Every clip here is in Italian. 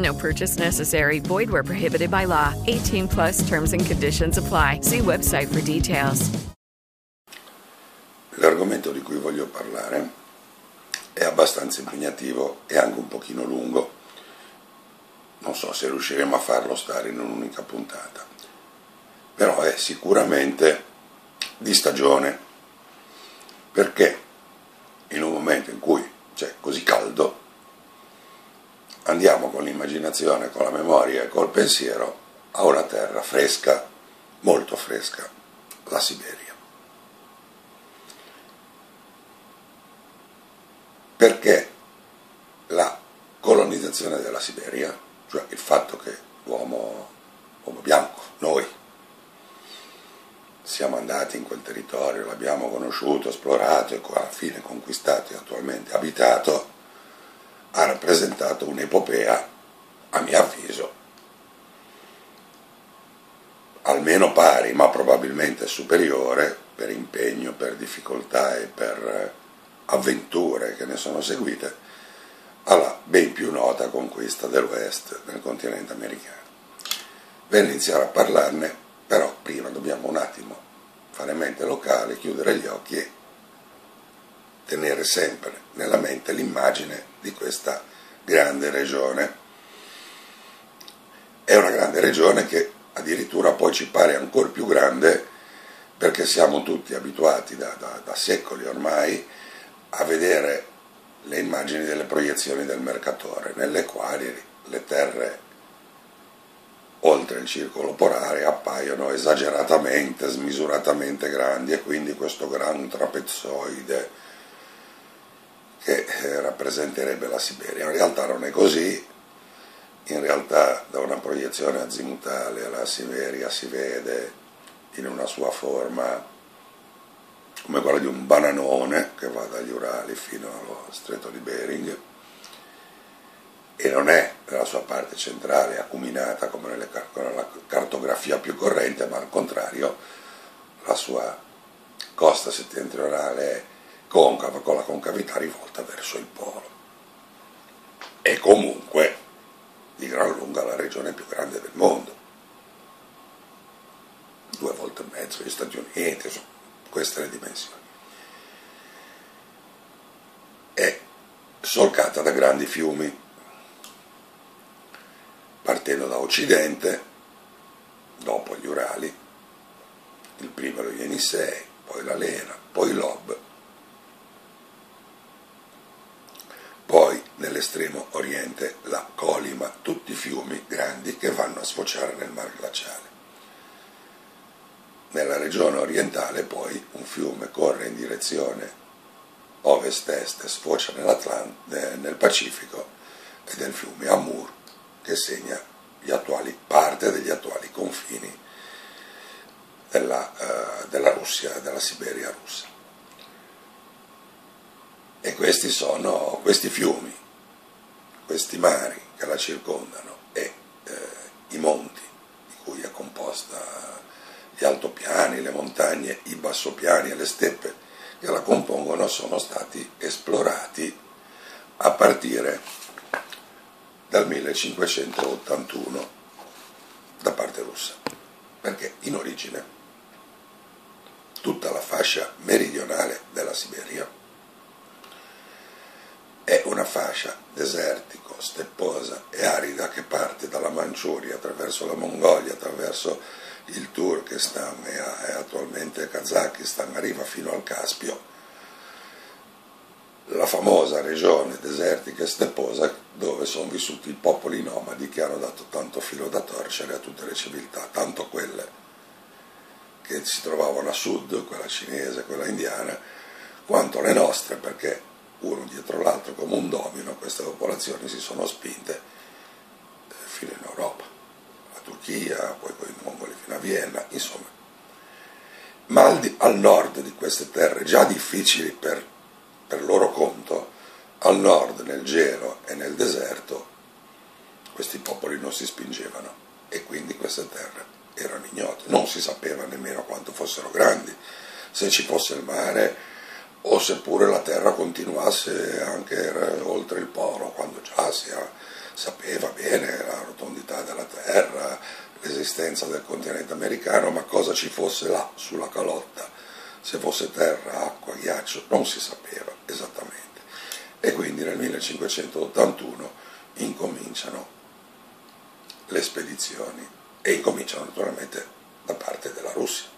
No purchase necessary. Void where prohibited by law. 18 plus terms and conditions apply. See website for details. L'argomento di cui voglio parlare è abbastanza impegnativo e anche un pochino lungo. Non so se riusciremo a farlo stare in un'unica puntata, però è sicuramente di stagione, perché in un momento in cui c'è così caldo, andiamo con l'immaginazione, con la memoria e col pensiero a una terra fresca, molto fresca, la Siberia. Perché la colonizzazione della Siberia, cioè il fatto che l'uomo, l'uomo bianco, noi, siamo andati in quel territorio, l'abbiamo conosciuto, esplorato e alla fine conquistato e attualmente abitato, ha rappresentato un'epopea, a mio avviso, almeno pari, ma probabilmente superiore per impegno, per difficoltà e per avventure che ne sono seguite, alla ben più nota conquista dell'Ouest nel continente americano. Per iniziare a parlarne, però prima dobbiamo un attimo fare mente locale, chiudere gli occhi e tenere sempre nella mente l'immagine di questa grande regione. È una grande regione che addirittura poi ci pare ancora più grande perché siamo tutti abituati da, da, da secoli ormai a vedere le immagini delle proiezioni del mercatore, nelle quali le terre oltre il circolo polare appaiono esageratamente, smisuratamente grandi e quindi questo gran trapezzoide che eh, rappresenterebbe la Siberia. In realtà non è così, in realtà da una proiezione azimutale la Siberia si vede in una sua forma come quella di un bananone che va dagli Urali fino allo stretto di Bering e non è nella sua parte centrale acuminata come nella cartografia più corrente, ma al contrario la sua costa settentrionale è concava con la concavità rivolta verso il polo. E comunque di gran lunga la regione più grande del mondo. Due volte e mezzo gli Stati Uniti, insomma, queste le dimensioni. È solcata da grandi fiumi, partendo da occidente, dopo gli Urali, il primo lo Yenisei, poi la Lena, poi l'Ob, poi nell'estremo oriente la Colima, tutti fiumi grandi che vanno a sfociare nel mar glaciale. Nella regione orientale poi un fiume corre in direzione ovest-est, sfocia nel Pacifico ed è il fiume Amur che segna attuali, parte degli attuali confini della, uh, della Russia, della Siberia russa. E questi sono questi fiumi, questi mari che la circondano e eh, i monti di cui è composta gli altopiani, le montagne, i bassopiani e le steppe che la compongono sono stati esplorati a partire dal 1581 da parte russa, perché in origine tutta la fascia meridionale della Siberia è una fascia desertico, stepposa e arida che parte dalla Manciuria attraverso la Mongolia, attraverso il Turkestan e, e attualmente Kazakistan, arriva fino al Caspio, la famosa regione desertica e stepposa dove sono vissuti i popoli nomadi che hanno dato tanto filo da torcere a tutte le civiltà, tanto quelle che si trovavano a sud, quella cinese, quella indiana, quanto le nostre, perché uno dietro l'altro come un domino queste popolazioni si sono spinte eh, fino in Europa, la Turchia, poi con i mongoli fino a Vienna, insomma. Ma al, al nord di queste terre già difficili per, per loro conto, al nord, nel gelo e nel deserto, questi popoli non si spingevano e quindi queste terre erano ignote, non si sapeva nemmeno quanto fossero grandi, se ci fosse il mare o seppure la Terra continuasse anche oltre il polo, quando già si sapeva bene la rotondità della Terra, l'esistenza del continente americano, ma cosa ci fosse là sulla calotta, se fosse terra, acqua, ghiaccio, non si sapeva esattamente. E quindi nel 1581 incominciano le spedizioni e incominciano naturalmente da parte della Russia,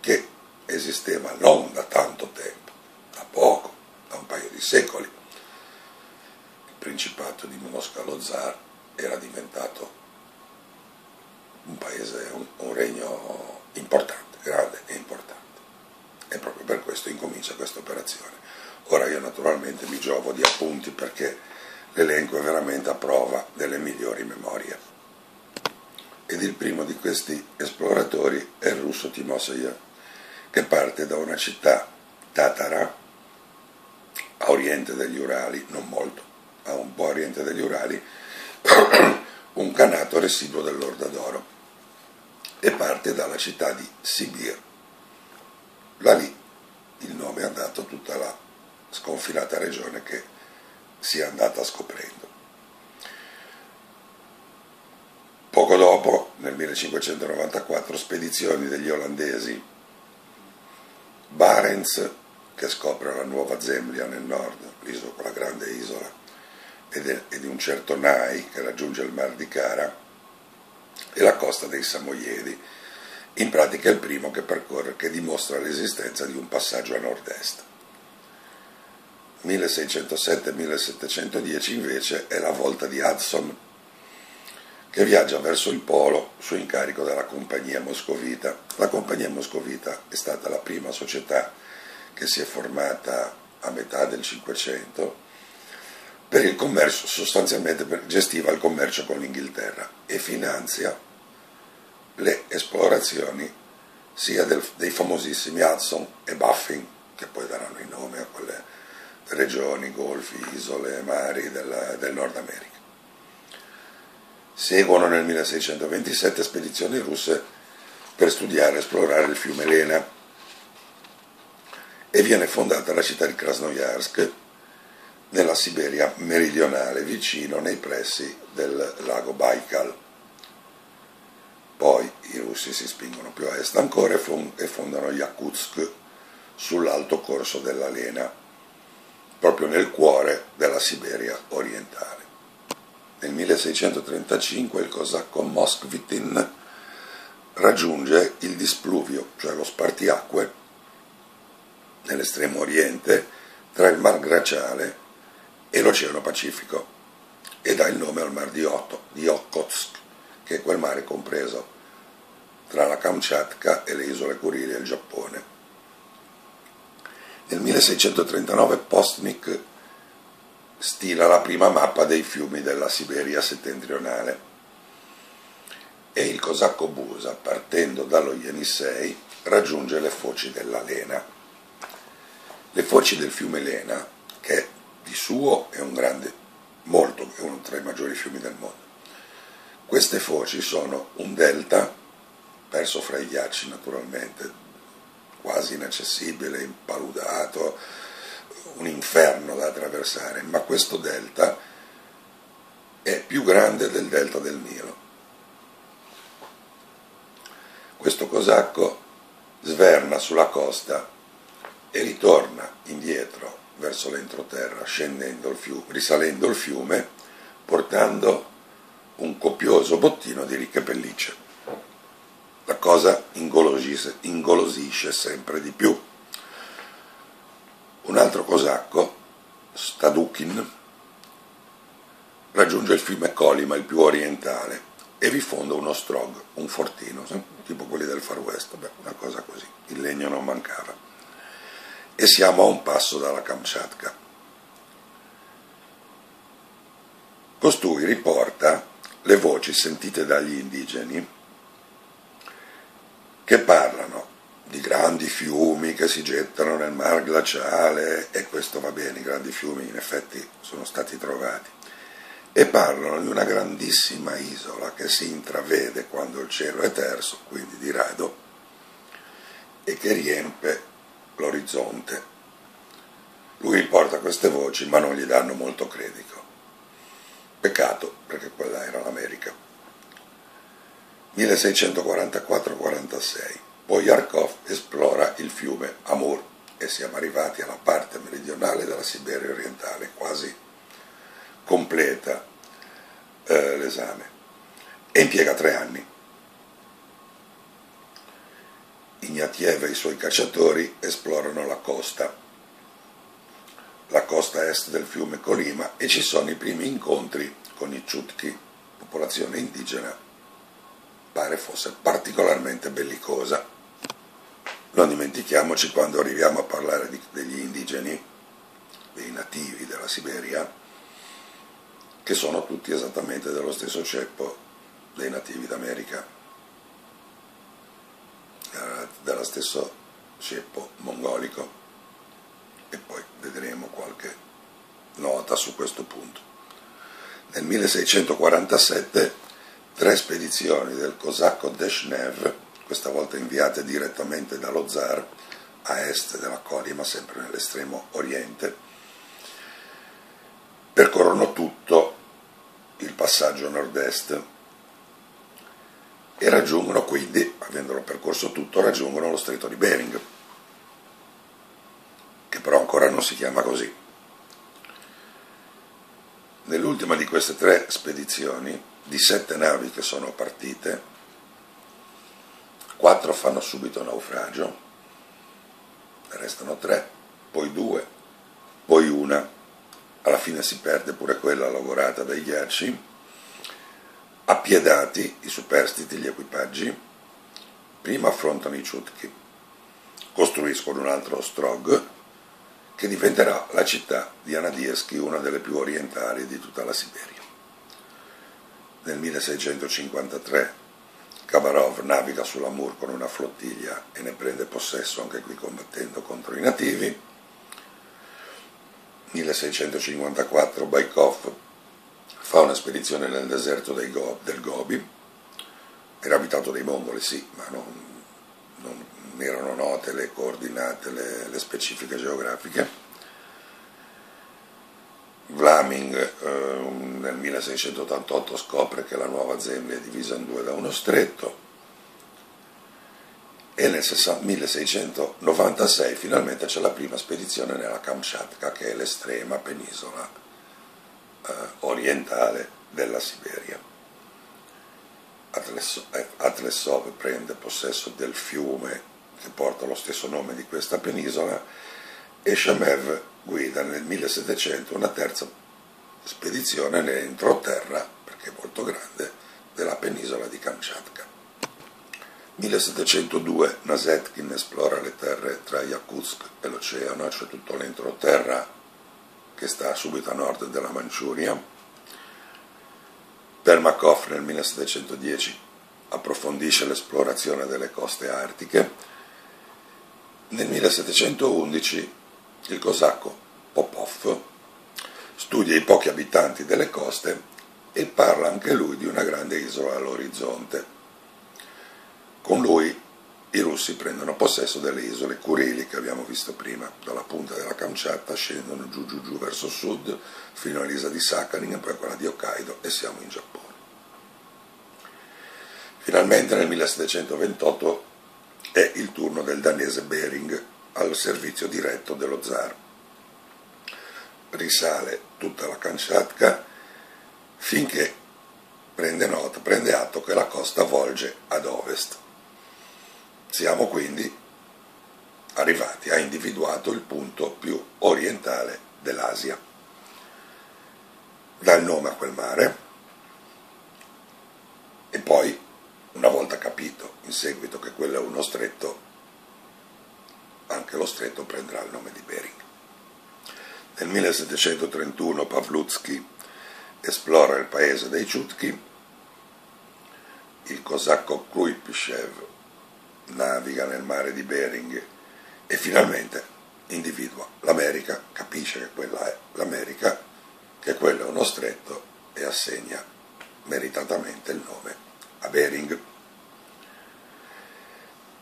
che esisteva non da tanto tempo, da poco, da un paio di secoli. Il principato di Mosca lo zar era diventato un paese, un, un regno importante, grande e importante. E proprio per questo incomincia questa operazione. Ora io naturalmente mi giovo di appunti perché l'elenco è veramente a prova delle migliori memorie ed il primo di questi esploratori è il russo Timoseyev, che parte da una città tatara a oriente degli Urali, non molto, a un po' a oriente degli Urali, un canato residuo dell'Orda d'Oro, e parte dalla città di Sibir. Da lì il nome ha dato tutta la sconfinata regione che si è andata scoprendo. Poco dopo, nel 1594, spedizioni degli olandesi, Barents, che scopre la nuova Zemblia nel nord, l'isola, la grande isola, e di un certo Nai, che raggiunge il mar di Cara, e la costa dei Samoiedi, in pratica è il primo che percorre, che dimostra l'esistenza di un passaggio a nord-est. 1607-1710 invece è la volta di Hudson che viaggia verso il polo su incarico della compagnia moscovita. La compagnia moscovita è stata la prima società che si è formata a metà del Cinquecento per il commercio, sostanzialmente gestiva il commercio con l'Inghilterra e finanzia le esplorazioni sia del, dei famosissimi Hudson e Baffin, che poi daranno il nome a quelle regioni, golfi, isole, mari del, del Nord America. Seguono nel 1627 spedizioni russe per studiare e esplorare il fiume Lena e viene fondata la città di Krasnoyarsk nella Siberia meridionale, vicino nei pressi del lago Baikal. Poi i russi si spingono più a est ancora e fondano Yakutsk sull'alto corso della Lena, proprio nel cuore della Siberia orientale. Nel 1635 il cosacco Moskvitin raggiunge il displuvio, cioè lo spartiacque, nell'estremo oriente tra il Mar Glaciale e l'Oceano Pacifico e dà il nome al Mar di, Otto, di Okhotsk, che è quel mare compreso tra la Kamchatka e le isole Kurili e il Giappone. Nel 1639 Postnik stila la prima mappa dei fiumi della Siberia settentrionale e il cosacco Busa, partendo dallo Yenisei, raggiunge le foci della Lena. Le foci del fiume Lena, che di suo è un grande, molto, è uno tra i maggiori fiumi del mondo. Queste foci sono un delta perso fra i ghiacci naturalmente, quasi inaccessibile, impaludato, un inferno da attraversare, ma questo delta è più grande del delta del Nilo. Questo cosacco sverna sulla costa e ritorna indietro verso l'entroterra, scendendo il fiume, risalendo il fiume, portando un copioso bottino di ricche pellicce. La cosa ingolosisce, ingolosisce sempre di più. Un altro cosacco, Stadukin, raggiunge il fiume Colima, il più orientale, e vi fonda uno strog, un fortino, tipo quelli del Far West, beh, una cosa così, il legno non mancava. E siamo a un passo dalla Kamchatka. Costui riporta le voci sentite dagli indigeni che parlano di grandi fiumi che si gettano nel mar glaciale, e questo va bene, i grandi fiumi in effetti sono stati trovati, e parlano di una grandissima isola che si intravede quando il cielo è terso, quindi di rado, e che riempie l'orizzonte. Lui riporta queste voci, ma non gli danno molto credito. Peccato, perché quella era l'America. 1644-46. Poi Yarkov esplora il fiume Amur e siamo arrivati alla parte meridionale della Siberia orientale, quasi completa eh, l'esame. E impiega tre anni. Ignatiev e i suoi cacciatori esplorano la costa la costa est del fiume Colima e ci sono i primi incontri con i Chutki, popolazione indigena, pare fosse particolarmente bellicosa. Non dimentichiamoci quando arriviamo a parlare di, degli indigeni, dei nativi della Siberia, che sono tutti esattamente dello stesso ceppo dei nativi d'America, eh, dello stesso ceppo mongolico e poi vedremo qualche nota su questo punto. Nel 1647 tre spedizioni del cosacco Deshnev, questa volta inviate direttamente dallo zar a est della Colima, sempre nell'estremo oriente, percorrono tutto il passaggio nord-est e raggiungono quindi, avendolo percorso tutto, raggiungono lo stretto di Bering che però ancora non si chiama così. Nell'ultima di queste tre spedizioni, di sette navi che sono partite, quattro fanno subito naufragio, ne restano tre, poi due, poi una, alla fine si perde pure quella lavorata dai ghiacci, appiedati i superstiti, gli equipaggi, prima affrontano i ciutchi, costruiscono un altro strog, che diventerà la città di Anadieschi, una delle più orientali di tutta la Siberia. Nel 1653 Kavarov naviga sull'Amur con una flottiglia e ne prende possesso anche qui combattendo contro i nativi. 1654 Baikov fa una spedizione nel deserto del Gobi, era abitato dai mongoli sì, ma non, non erano note le coordinate, le, le specifiche geografiche. Vlaming eh, 1688 scopre che la Nuova Zembia è divisa in due da uno stretto e nel 1696 finalmente c'è la prima spedizione nella Kamchatka che è l'estrema penisola eh, orientale della Siberia. Atlesov prende possesso del fiume che porta lo stesso nome di questa penisola, e Shamev guida nel 1700 una terza spedizione nell'entroterra, perché è molto grande, della penisola di Kamchatka. 1702 Nasetkin esplora le terre tra Yakutsk e l'oceano, cioè tutto l'entroterra che sta subito a nord della Manciuria. Permakov nel 1710 approfondisce l'esplorazione delle coste artiche nel 1711 il cosacco studia i pochi abitanti delle coste e parla anche lui di una grande isola all'orizzonte. con lui i russi prendono possesso delle isole Kurili che abbiamo visto prima, dalla punta della Kamchatka scendono giù giù giù verso sud fino all'isola di Sakhalin e poi quella di Hokkaido e siamo in Giappone. Finalmente nel 1728 è il turno del danese Bering al servizio diretto dello zar. Risale tutta la Kamchatka finché prende nota, prende atto che la costa volge ad ovest. Siamo quindi arrivati, ha individuato il punto più orientale dell'Asia. Dà il nome a quel mare e poi una volta capito in seguito che quello è uno stretto, anche lo stretto prenderà il nome di Bering. Nel 1731 Pavlutsky esplora il paese dei Chutki, il cosacco Kruipshev naviga nel mare di Bering e finalmente individua l'America, capisce che quella è l'America, che quello è uno stretto e assegna meritatamente il nome a Bering.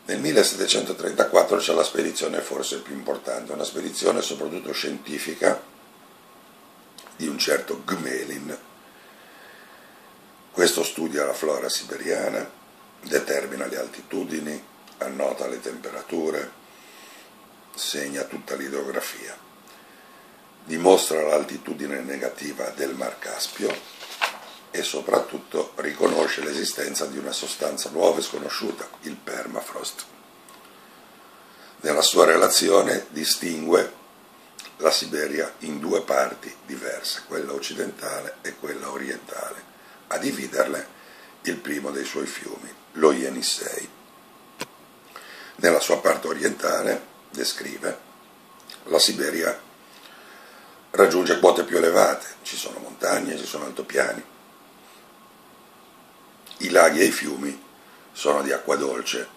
Nel 1734 c'è la spedizione forse più importante, una spedizione soprattutto scientifica di un certo Gmelin. Questo studia la flora siberiana, determina le altitudini, annota le temperature, segna tutta l'idrografia, dimostra l'altitudine negativa del Mar Caspio e soprattutto riconosce l'esistenza di una sostanza nuova e sconosciuta, il permafrost. Nella sua relazione distingue la Siberia in due parti diverse, quella occidentale e quella orientale, a dividerle il primo dei suoi fiumi, lo Yenisei. Nella sua parte orientale descrive la Siberia raggiunge quote più elevate, ci sono montagne, ci sono altopiani, i laghi e i fiumi sono di acqua dolce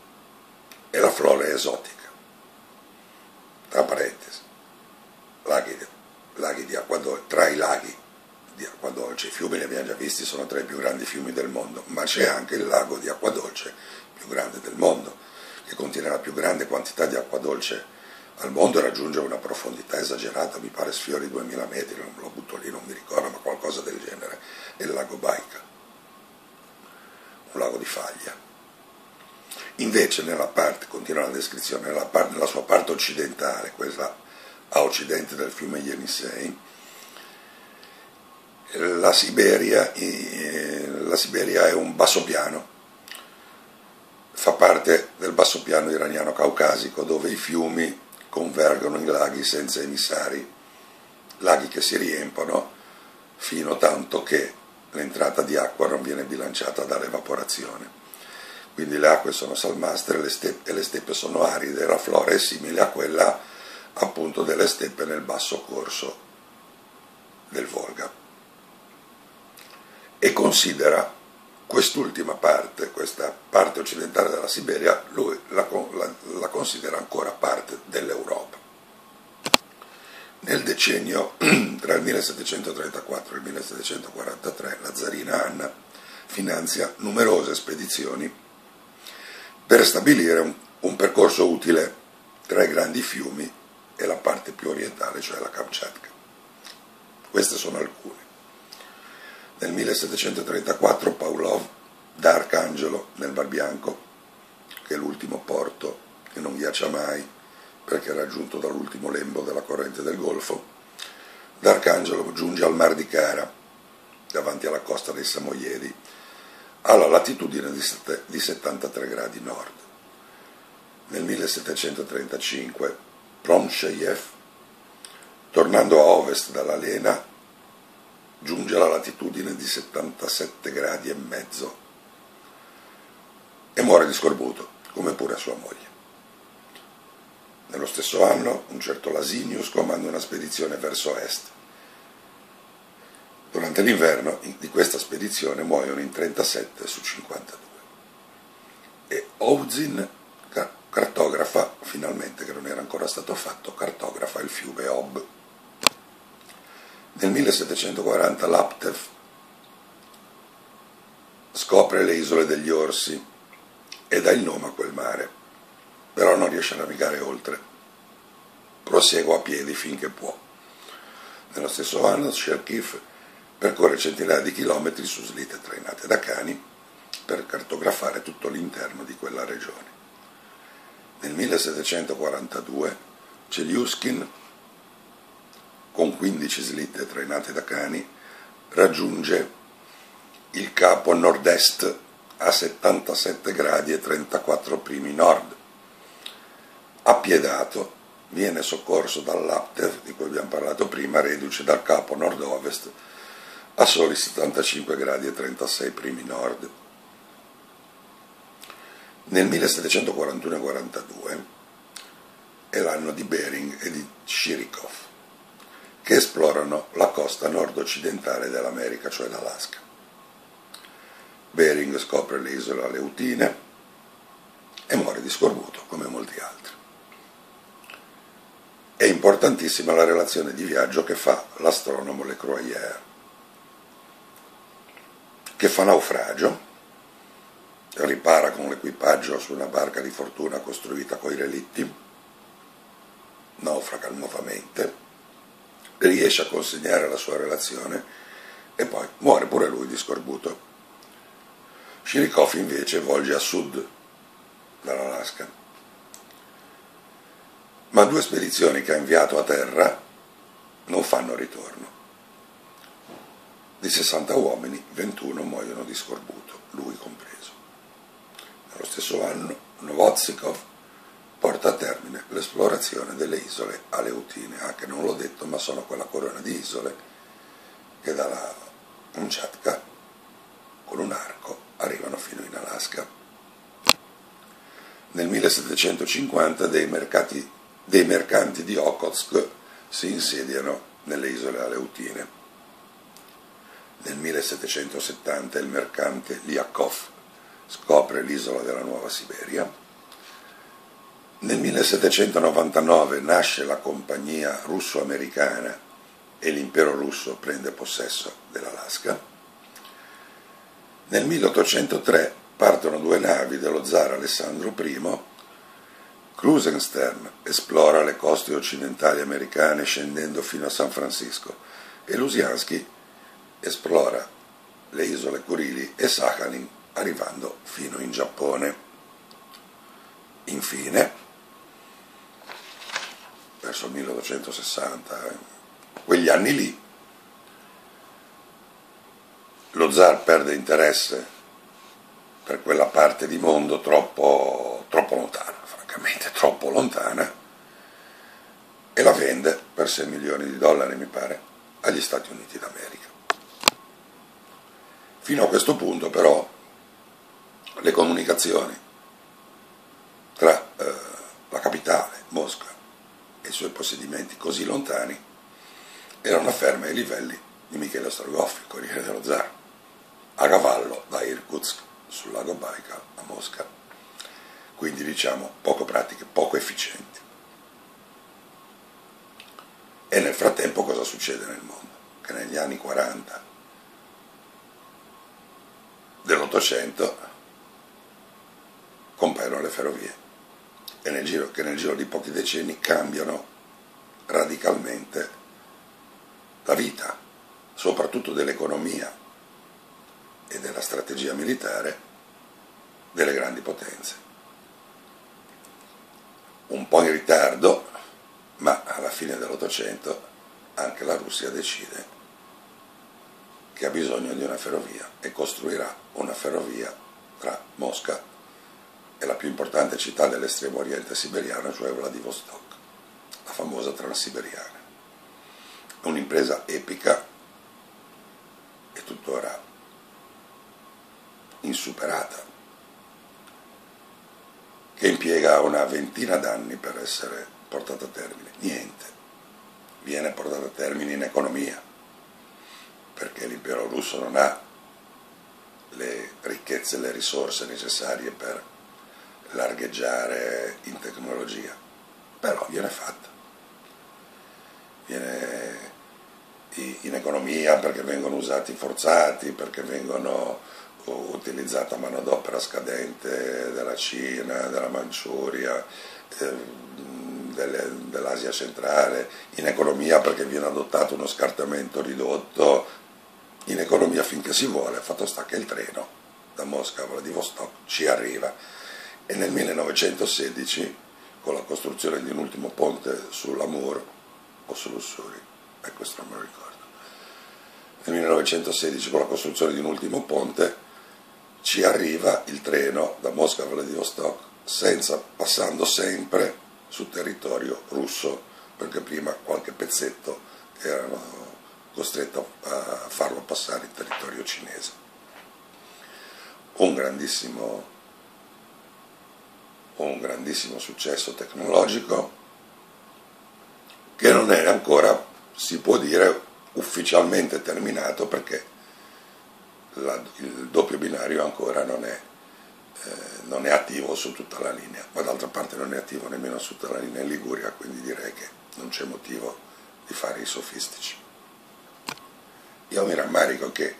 e la flora è esotica. Tra parentesi, laghi, laghi di acqua dolce, tra i laghi di acqua dolce, i fiumi li abbiamo già visti, sono tra i più grandi fiumi del mondo, ma c'è anche il lago di acqua dolce più grande del mondo, che contiene la più grande quantità di acqua dolce al mondo e raggiunge una profondità esagerata, mi pare sfiori 2000 metri, non lo butto lì, non mi ricordo, ma qualcosa del genere, è il lago Baikal un lago di faglia. Invece nella parte, continua la descrizione, nella, parte, nella sua parte occidentale, quella a occidente del fiume Yenisei, la Siberia, la Siberia è un bassopiano, fa parte del bassopiano iraniano caucasico dove i fiumi convergono in laghi senza emissari, laghi che si riempono fino tanto che l'entrata di acqua non viene bilanciata dall'evaporazione. Quindi le acque sono salmastre le steppe, e le steppe sono aride, la flora è simile a quella appunto delle steppe nel basso corso del Volga. E considera quest'ultima parte, questa parte occidentale della Siberia, lui la, la, la considera ancora parte dell'Europa. Nel decennio tra il 1734 e il 1743 la zarina Anna finanzia numerose spedizioni per stabilire un, un percorso utile tra i grandi fiumi e la parte più orientale, cioè la Kamchatka. Queste sono alcune. Nel 1734 Pavlov da Arcangelo nel Mar Bianco, che è l'ultimo porto che non ghiaccia mai, perché raggiunto dall'ultimo lembo della corrente del Golfo, d'Arcangelo giunge al Mar di Cara, davanti alla costa dei Samoiedi, alla latitudine di 73 gradi nord. Nel 1735 Promsheyev, tornando a ovest dalla Lena, giunge alla latitudine di 77 gradi e mezzo e muore di scorbuto, come pure sua moglie. Nello stesso anno un certo Lasinius comanda una spedizione verso est. Durante l'inverno di questa spedizione muoiono in 37 su 52. E Ouzin cartografa, finalmente che non era ancora stato fatto, cartografa il fiume Ob. Nel 1740 Laptev scopre le isole degli orsi e dà il nome a quel mare, però non riesce a navigare oltre. Prosegue a piedi finché può. Nello stesso anno Sherkif percorre centinaia di chilometri su slitte trainate da cani per cartografare tutto l'interno di quella regione. Nel 1742 Celiuskin, con 15 slitte trainate da cani, raggiunge il capo nord-est a 77 gradi e 34 primi nord. Appiedato, viene soccorso dall'Apter, di cui abbiamo parlato prima, reduce dal capo nord-ovest a soli 75 gradi e 36 primi nord. Nel 1741-42 è l'anno di Bering e di Shirikov, che esplorano la costa nord-occidentale dell'America, cioè l'Alaska. Bering scopre le isole Aleutine e muore di scorbuto, come molti altri. Importantissima la relazione di viaggio che fa l'astronomo Le Croyer, che fa naufragio ripara con l'equipaggio su una barca di fortuna costruita coi relitti, naufraga nuovamente, riesce a consegnare la sua relazione e poi muore pure lui di scorbuto. Shirikov invece volge a sud dall'Alaska. Ma due spedizioni che ha inviato a terra non fanno ritorno. Di 60 uomini, 21 muoiono di scorbuto, lui compreso. Nello stesso anno Novotsikov porta a termine l'esplorazione delle isole Aleutine, anche non l'ho detto, ma sono quella corona di isole che dalla Kamchatka con un arco arrivano fino in Alaska. Nel 1750 dei, mercati, dei mercanti di Okhotsk si insediano nelle isole Aleutine. Nel 1770 il mercante Liakov scopre l'isola della Nuova Siberia. Nel 1799 nasce la compagnia russo-americana e l'impero russo prende possesso dell'Alaska. Nel 1803 partono due navi dello zar Alessandro I. Krusenstern esplora le coste occidentali americane scendendo fino a San Francisco e Lusiansky esplora le isole Kurili e Sakhalin arrivando fino in Giappone. Infine, verso il 1860, quegli anni lì, lo zar perde interesse per quella parte di mondo troppo, troppo lontana, francamente troppo lontana, e la vende per 6 milioni di dollari, mi pare, agli Stati Uniti d'America. Fino a questo punto però le comunicazioni tra eh, la capitale, Mosca, e i suoi possedimenti così lontani erano ferme ai livelli di Michele Strogoff, il Corriere dello Zar, a cavallo da Irkutsk sul lago Baikal a Mosca. Quindi diciamo poco pratiche, poco efficienti. E nel frattempo cosa succede nel mondo? Che negli anni 40 dell'Ottocento compaiono le ferrovie e nel giro, che nel giro di pochi decenni cambiano radicalmente la vita, soprattutto dell'economia e della strategia militare delle grandi potenze. Un po' in ritardo, ma alla fine dell'Ottocento anche la Russia decide che ha bisogno di una ferrovia e costruirà una ferrovia tra Mosca e la più importante città dell'estremo oriente siberiano, cioè Vladivostok, la famosa transiberiana. Un'impresa epica e tuttora insuperata, impiega una ventina d'anni per essere portata a termine. Niente, viene portata a termine in economia, perché l'impero russo non ha le ricchezze e le risorse necessarie per largheggiare in tecnologia, però viene fatta. Viene in economia perché vengono usati forzati, perché vengono utilizzata manodopera scadente della Cina, della Manciuria, ehm, dell'Asia centrale, in economia perché viene adottato uno scartamento ridotto, in economia finché si vuole, fatto sta che il treno da Mosca a Vladivostok ci arriva. E nel 1916 con la costruzione di un ultimo ponte sull'Amur o sull'Ussuri, e questo non me lo ricordo, nel 1916 con la costruzione di un ultimo ponte ci arriva il treno da Mosca a Vladivostok senza, passando sempre sul territorio russo, perché prima qualche pezzetto erano costretti a farlo passare in territorio cinese. Un grandissimo, un grandissimo successo tecnologico che non è ancora, si può dire, ufficialmente terminato perché la, il doppio binario ancora non è, eh, non è, attivo su tutta la linea, ma d'altra parte non è attivo nemmeno su tutta la linea in Liguria, quindi direi che non c'è motivo di fare i sofistici. Io mi rammarico che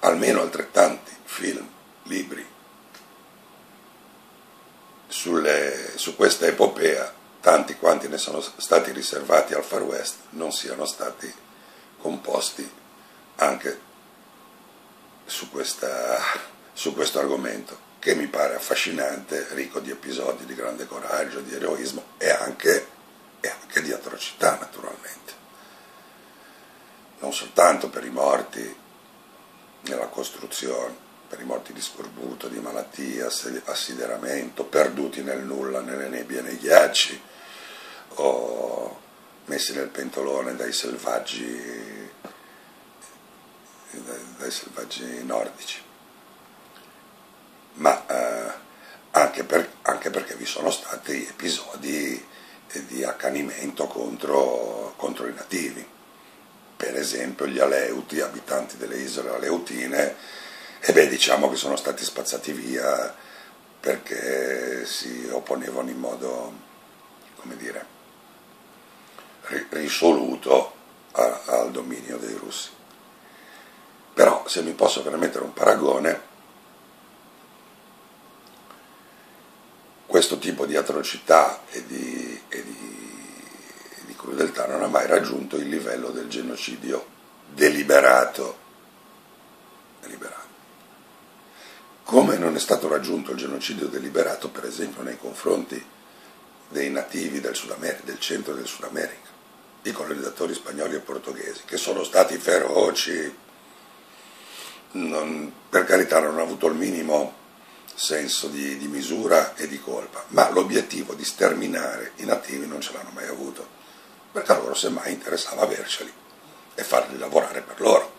almeno altrettanti film, libri sulle, su questa epopea, tanti quanti ne sono stati riservati al Far West, non siano stati composti anche su, questa, su questo argomento, che mi pare affascinante, ricco di episodi di grande coraggio, di eroismo e anche, e anche di atrocità naturalmente. Non soltanto per i morti nella costruzione, per i morti di scorbuto, di malattia, assideramento, perduti nel nulla, nelle nebbie nei ghiacci, o messi nel pentolone dai selvaggi dai selvaggi nordici, ma eh, anche, per, anche, perché vi sono stati episodi di accanimento contro, contro i nativi, per esempio gli Aleuti, abitanti delle isole Aleutine, e beh diciamo che sono stati spazzati via perché si opponevano in modo, come dire, risoluto al dominio dei russi. Se mi posso permettere un paragone, questo tipo di atrocità e di, e di, di crudeltà non ha mai raggiunto il livello del genocidio deliberato. deliberato. Come non è stato raggiunto il genocidio deliberato, per esempio, nei confronti dei nativi del, Sud America, del centro del Sud America, i colonizzatori spagnoli e portoghesi, che sono stati feroci, non, per carità non hanno avuto il minimo senso di, di, misura e di colpa, ma l'obiettivo di sterminare i nativi non ce l'hanno mai avuto, perché a loro semmai interessava averceli e farli lavorare per loro.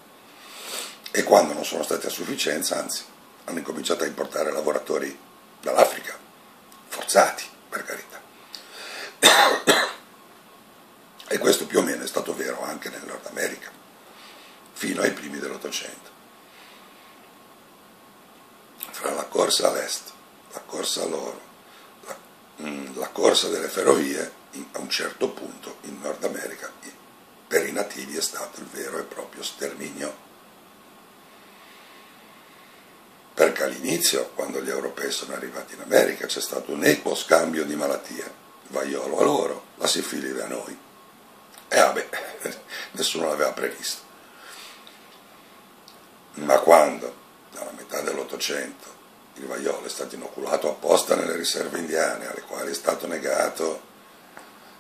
E quando non sono stati a sufficienza, anzi, hanno incominciato a importare lavoratori dall'Africa, forzati, per carità. E questo più o meno è stato vero anche nel Nord America, fino ai primi dell'Ottocento fra la corsa all'est, la corsa all'oro, la, mm, la corsa delle ferrovie, in, a un certo punto in Nord America per i nativi è stato il vero e proprio sterminio. Perché all'inizio, quando gli europei sono arrivati in America, c'è stato un equo scambio di malattie, vaiolo a loro, la sifilide a noi. E vabbè, nessuno l'aveva previsto. Ma quando dalla metà dell'Ottocento. Il vaiolo è stato inoculato apposta nelle riserve indiane, alle quali è stato negato,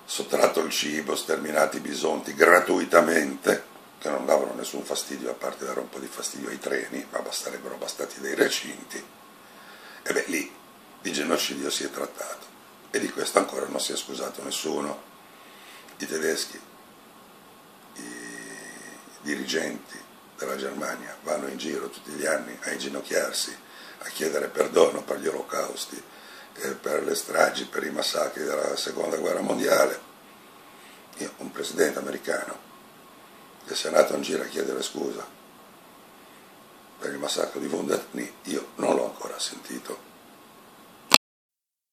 sottratto il cibo, sterminati i bisonti gratuitamente, che non davano nessun fastidio, a parte dare un po' di fastidio ai treni, ma sarebbero bastati dei recinti. E beh, lì di genocidio si è trattato e di questo ancora non si è scusato nessuno. I tedeschi, i dirigenti, della Germania vanno in giro tutti gli anni a inginocchiarsi, a chiedere perdono per gli olocausti, eh, per le stragi, per i massacri della seconda guerra mondiale. Io, un presidente americano che sia andato in giro a chiedere scusa per il massacro di Wounded io non l'ho ancora sentito.